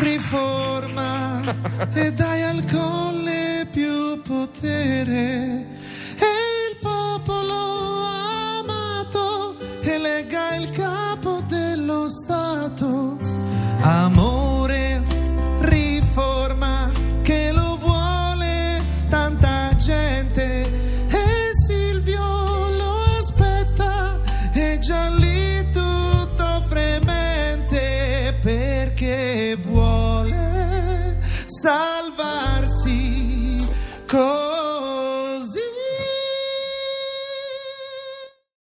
riforma e dai al colle più potere. E il popolo amato e lega il capo dello Stato. Am- che vuole salvare.